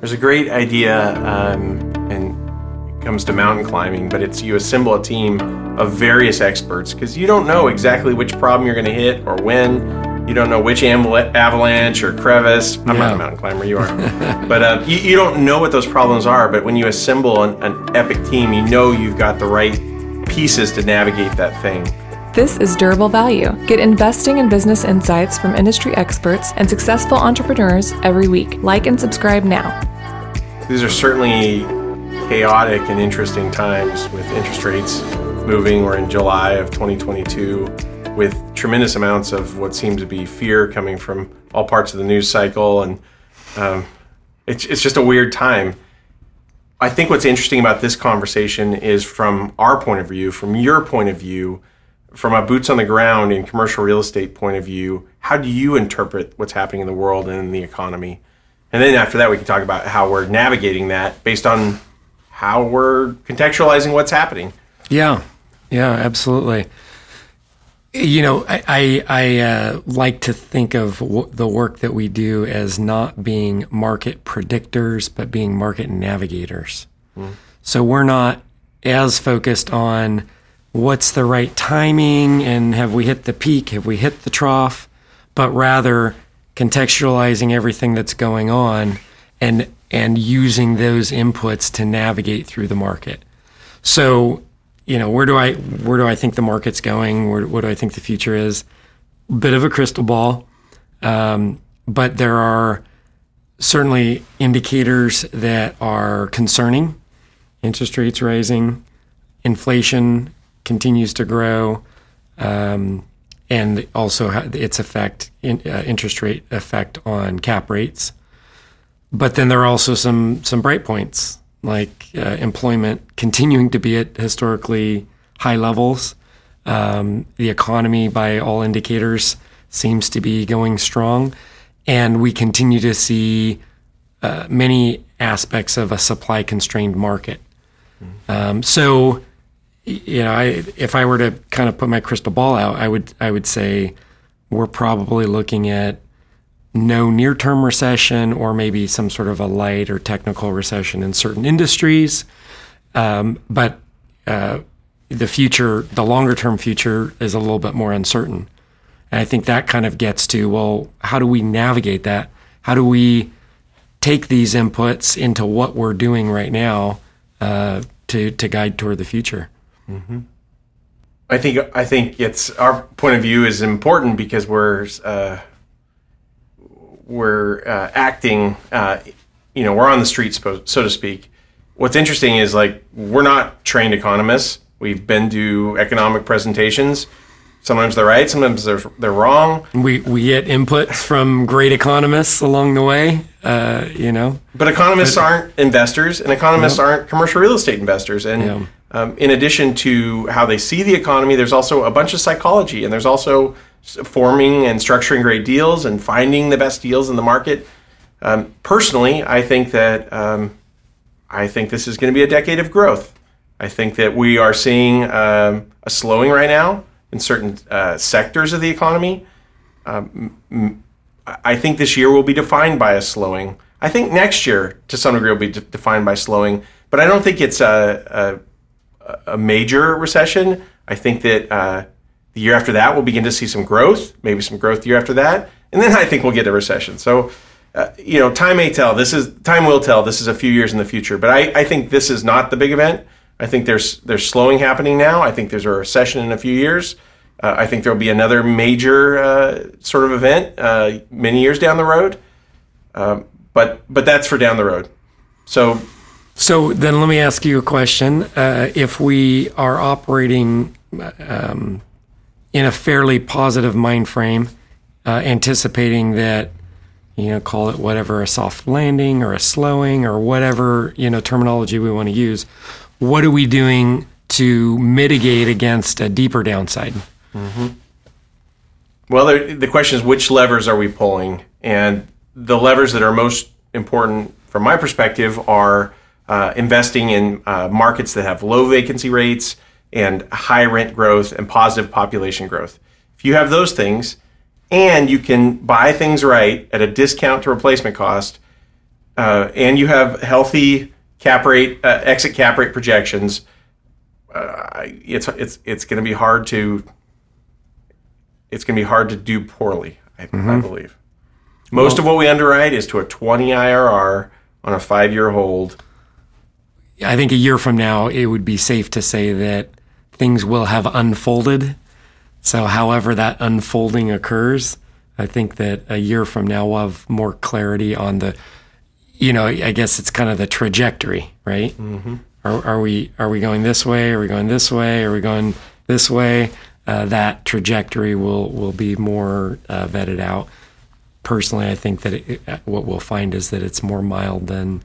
There's a great idea, um, and it comes to mountain climbing, but it's you assemble a team of various experts because you don't know exactly which problem you're going to hit or when. You don't know which avalanche or crevice. I'm yeah. not a mountain climber, you are. but uh, you, you, don't know what those problems are. But when you assemble an, an epic team, you know you've got the right pieces to navigate that thing. This is Durable Value. Get investing and business insights from industry experts and successful entrepreneurs every week. Like and subscribe now. These are certainly chaotic and interesting times with interest rates moving. We're in July of 2022 with tremendous amounts of what seems to be fear coming from all parts of the news cycle. And um, it's, it's just a weird time. I think what's interesting about this conversation is from our point of view, from your point of view, from a boots on the ground in commercial real estate point of view, how do you interpret what's happening in the world and in the economy? And then after that, we can talk about how we're navigating that based on how we're contextualizing what's happening. Yeah, yeah, absolutely. You know, I I, I uh, like to think of w- the work that we do as not being market predictors, but being market navigators. Mm. So we're not as focused on what's the right timing and have we hit the peak, have we hit the trough, but rather contextualizing everything that's going on and and using those inputs to navigate through the market. So, you know, where do I where do I think the market's going? Where, what do I think the future is? Bit of a crystal ball, um, but there are certainly indicators that are concerning. Interest rates rising, inflation continues to grow. Um, and also its effect, in, uh, interest rate effect on cap rates. But then there are also some some bright points like uh, employment continuing to be at historically high levels. Um, the economy, by all indicators, seems to be going strong, and we continue to see uh, many aspects of a supply constrained market. Mm-hmm. Um, so you know, I, if I were to kind of put my crystal ball out, I would I would say we're probably looking at no near term recession or maybe some sort of a light or technical recession in certain industries. Um, but uh, the future, the longer term future, is a little bit more uncertain. And I think that kind of gets to well, how do we navigate that? How do we take these inputs into what we're doing right now uh, to to guide toward the future? Mm-hmm. I think I think it's our point of view is important because we're uh, we're uh, acting. Uh, you know, we're on the street, so to speak. What's interesting is like we're not trained economists. We've been to economic presentations. Sometimes they're right, sometimes they're they're wrong. We we get inputs from great economists along the way, uh, you know. But economists but, aren't investors, and economists aren't commercial real estate investors, and. Yeah um, in addition to how they see the economy, there's also a bunch of psychology, and there's also forming and structuring great deals and finding the best deals in the market. Um, personally, I think that um, I think this is going to be a decade of growth. I think that we are seeing um, a slowing right now in certain uh, sectors of the economy. Um, I think this year will be defined by a slowing. I think next year, to some degree, will be de- defined by slowing. But I don't think it's a, a a major recession. I think that uh, the year after that we'll begin to see some growth, maybe some growth the year after that, and then I think we'll get a recession. So, uh, you know, time may tell. This is time will tell. This is a few years in the future, but I, I think this is not the big event. I think there's there's slowing happening now. I think there's a recession in a few years. Uh, I think there will be another major uh, sort of event uh, many years down the road. Um, but but that's for down the road. So so then let me ask you a question. Uh, if we are operating um, in a fairly positive mind frame, uh, anticipating that, you know, call it whatever, a soft landing or a slowing or whatever, you know, terminology we want to use, what are we doing to mitigate against a deeper downside? Mm-hmm. Well, the question is which levers are we pulling? And the levers that are most important from my perspective are uh, investing in uh, markets that have low vacancy rates and high rent growth and positive population growth. If you have those things and you can buy things right at a discount to replacement cost, uh, and you have healthy cap rate uh, exit cap rate projections, uh, it's it's it's going to be hard to it's going to be hard to do poorly. I, mm-hmm. I believe most well, of what we underwrite is to a 20 IRR on a five year hold. I think a year from now, it would be safe to say that things will have unfolded. So, however that unfolding occurs, I think that a year from now we'll have more clarity on the, you know, I guess it's kind of the trajectory, right? Mm-hmm. Are, are, we are we going this way? Are we going this way? Are we going this way? Uh, that trajectory will will be more uh, vetted out. Personally, I think that it, what we'll find is that it's more mild than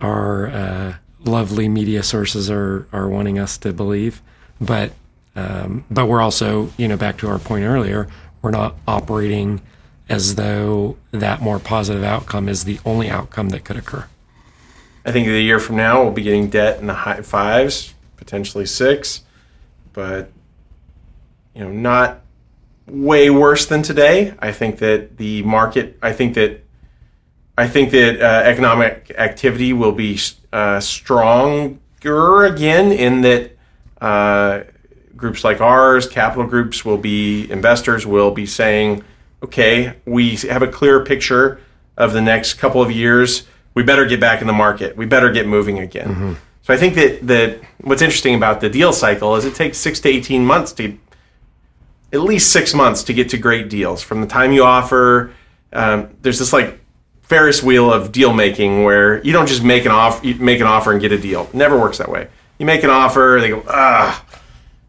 our uh, lovely media sources are are wanting us to believe. But um, but we're also, you know, back to our point earlier, we're not operating as though that more positive outcome is the only outcome that could occur. I think a year from now we'll be getting debt in the high fives, potentially six, but you know, not way worse than today. I think that the market. I think that I think that uh, economic activity will be uh, stronger again in that uh, groups like ours, capital groups will be, investors will be saying, okay, we have a clear picture of the next couple of years. We better get back in the market. We better get moving again. Mm-hmm. So I think that, that what's interesting about the deal cycle is it takes six to 18 months to, at least six months to get to great deals. From the time you offer, um, there's this like Ferris wheel of deal making where you don't just make an off make an offer and get a deal. Never works that way. You make an offer, they go ah,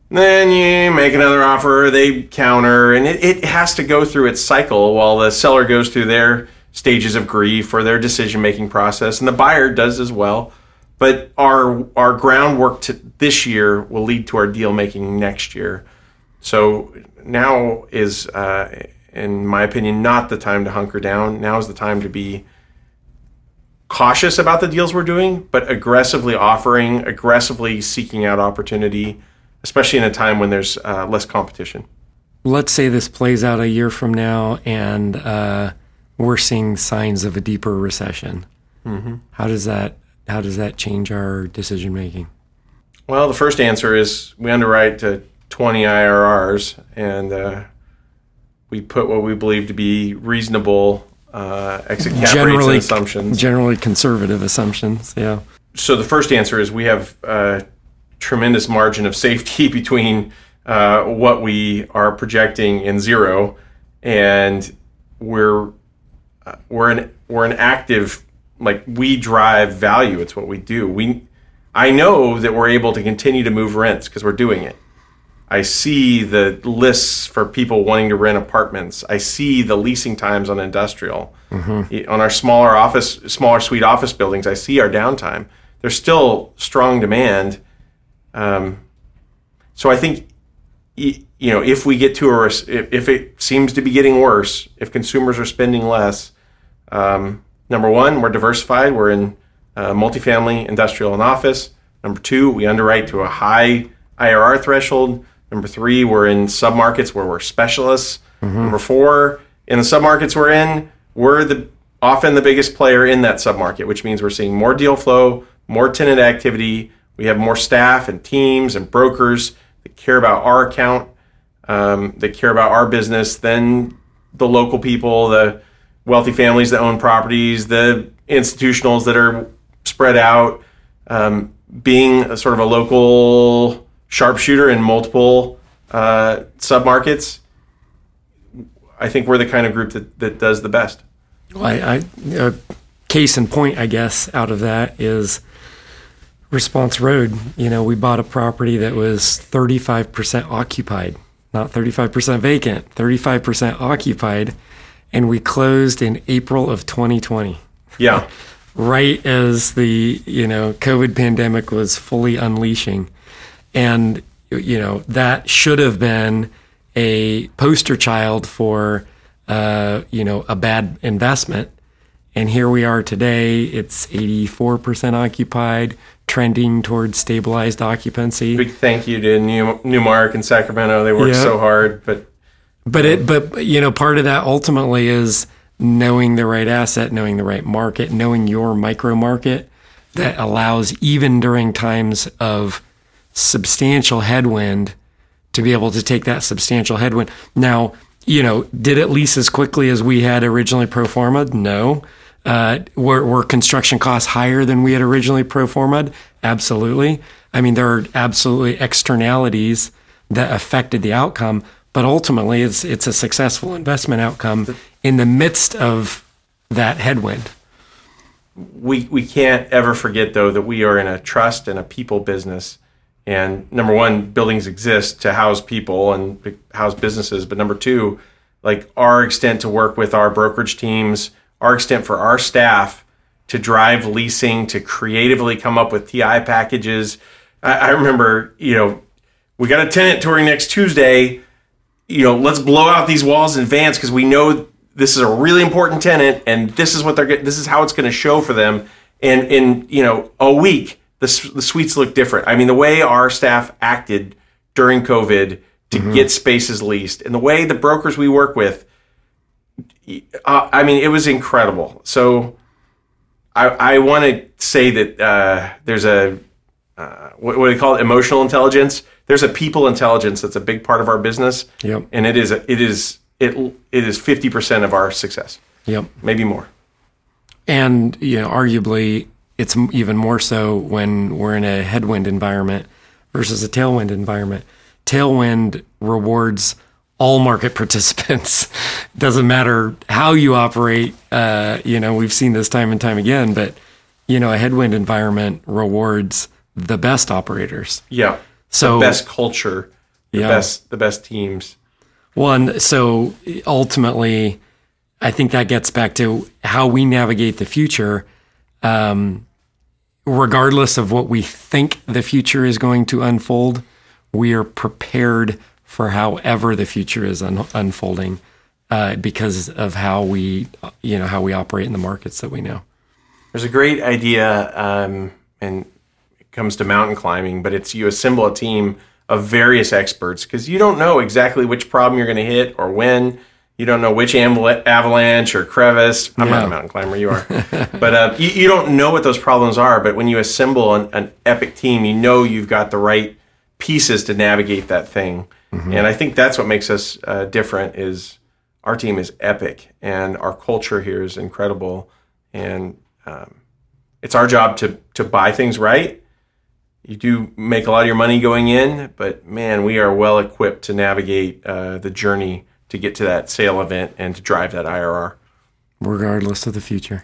then you make another offer, they counter, and it, it has to go through its cycle while the seller goes through their stages of grief or their decision making process, and the buyer does as well. But our our groundwork to this year will lead to our deal making next year. So now is uh, in my opinion, not the time to hunker down. Now is the time to be cautious about the deals we're doing, but aggressively offering, aggressively seeking out opportunity, especially in a time when there's uh, less competition. Let's say this plays out a year from now and uh, we're seeing signs of a deeper recession. Mm-hmm. How does that how does that change our decision making? Well, the first answer is we underwrite to 20 IRRs, and uh, we put what we believe to be reasonable uh, exit cap generally, rates assumptions. Generally conservative assumptions, yeah. So the first answer is we have a tremendous margin of safety between uh, what we are projecting and zero, and we're uh, we're an we're an active like we drive value. It's what we do. We I know that we're able to continue to move rents because we're doing it. I see the lists for people wanting to rent apartments. I see the leasing times on industrial. Mm-hmm. On our smaller office, smaller suite office buildings, I see our downtime. There's still strong demand. Um, so I think, you know, if we get to a, if it seems to be getting worse, if consumers are spending less, um, number one, we're diversified. We're in uh, multifamily, industrial, and office. Number two, we underwrite to a high IRR threshold. Number three, we're in submarkets where we're specialists. Mm-hmm. Number four, in the submarkets we're in, we're the often the biggest player in that submarket, which means we're seeing more deal flow, more tenant activity. We have more staff and teams and brokers that care about our account, um, that care about our business than the local people, the wealthy families that own properties, the institutionals that are spread out. Um, being a sort of a local sharpshooter in multiple uh, submarkets, I think we're the kind of group that, that does the best. Well, I, I uh, case in point, I guess, out of that is Response Road. You know, we bought a property that was 35% occupied, not 35% vacant, 35% occupied, and we closed in April of 2020. Yeah. right as the, you know, COVID pandemic was fully unleashing. And, you know, that should have been a poster child for, uh, you know, a bad investment. And here we are today. It's 84% occupied, trending towards stabilized occupancy. Big thank you to New, Newmark and Sacramento. They worked yeah. so hard, but but it but you know part of that ultimately is knowing the right asset, knowing the right market, knowing your micro market that allows, even during times of substantial headwind, to be able to take that substantial headwind. Now, you know, did it lease as quickly as we had originally pro forma? No. Uh, were, were construction costs higher than we had originally pro forma? Absolutely. I mean, there are absolutely externalities that affected the outcome, but ultimately, it's it's a successful investment outcome in the midst of that headwind. We we can't ever forget though that we are in a trust and a people business. And number one, buildings exist to house people and house businesses. But number two, like our extent to work with our brokerage teams, our extent for our staff to drive leasing, to creatively come up with TI packages. I, I remember, you know, we got a tenant touring next Tuesday. You know, let's blow out these walls in advance because we know this is a really important tenant and this is what they're this is how it's going to show for them. And in you know a week, the, the suites look different. I mean, the way our staff acted during COVID to mm-hmm. get spaces leased and the way the brokers we work with, uh, I mean, it was incredible. So I, I want to say that uh, there's a, uh, what, what do you call it? Emotional intelligence. There's a people intelligence that's a big part of our business. Yep. And it is, it is, it, it is 50% of our success. Yep. Maybe more. And, you know, arguably it's even more so when we're in a headwind environment versus a tailwind environment. Tailwind rewards all market participants. Doesn't matter how you operate. Uh, you know, we've seen this time and time again, but you know, a headwind environment rewards the best operators. Yeah. So the best culture, the yeah. best the best teams. One. So ultimately, I think that gets back to how we navigate the future um, regardless of what we think the future is going to unfold, we are prepared for however the future is un- unfolding uh, because of how we, you know, how we operate in the markets that we know. There's a great idea, um, and it comes to mountain climbing, but it's you assemble a team of various experts because you don't know exactly which problem you're going to hit or when you don't know which avalanche or crevice. I'm yeah. not a mountain climber, you are. but uh, you, you, don't know what those problems are. But when you assemble an, an, epic team, you know you've got the right pieces to navigate that thing. Mm-hmm. And I think that's what makes us uh, different is our team is epic and our culture here is incredible. And um, it's our job to, to buy things right. You do make a lot of your money going in, but man, we are well equipped to navigate uh, the journey to get to that sale event and to drive that IRR. Regardless of the future.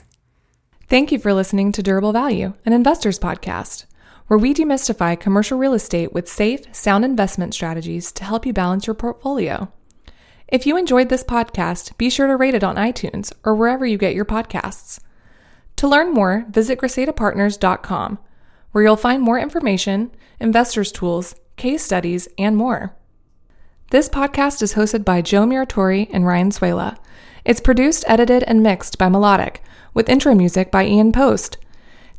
Thank you for listening to Durable Value, an investors podcast, where we demystify commercial real estate with safe, sound investment strategies to help you balance your portfolio. If you enjoyed this podcast, be sure to rate it on iTunes or wherever you get your podcasts. To learn more, visit GresetaPartners.com, where you'll find more information, investors' tools, case studies, and more. This podcast is hosted by Joe Muratori and Ryan Suela. It's produced, edited, and mixed by Melodic, with intro music by Ian Post.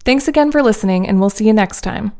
Thanks again for listening, and we'll see you next time.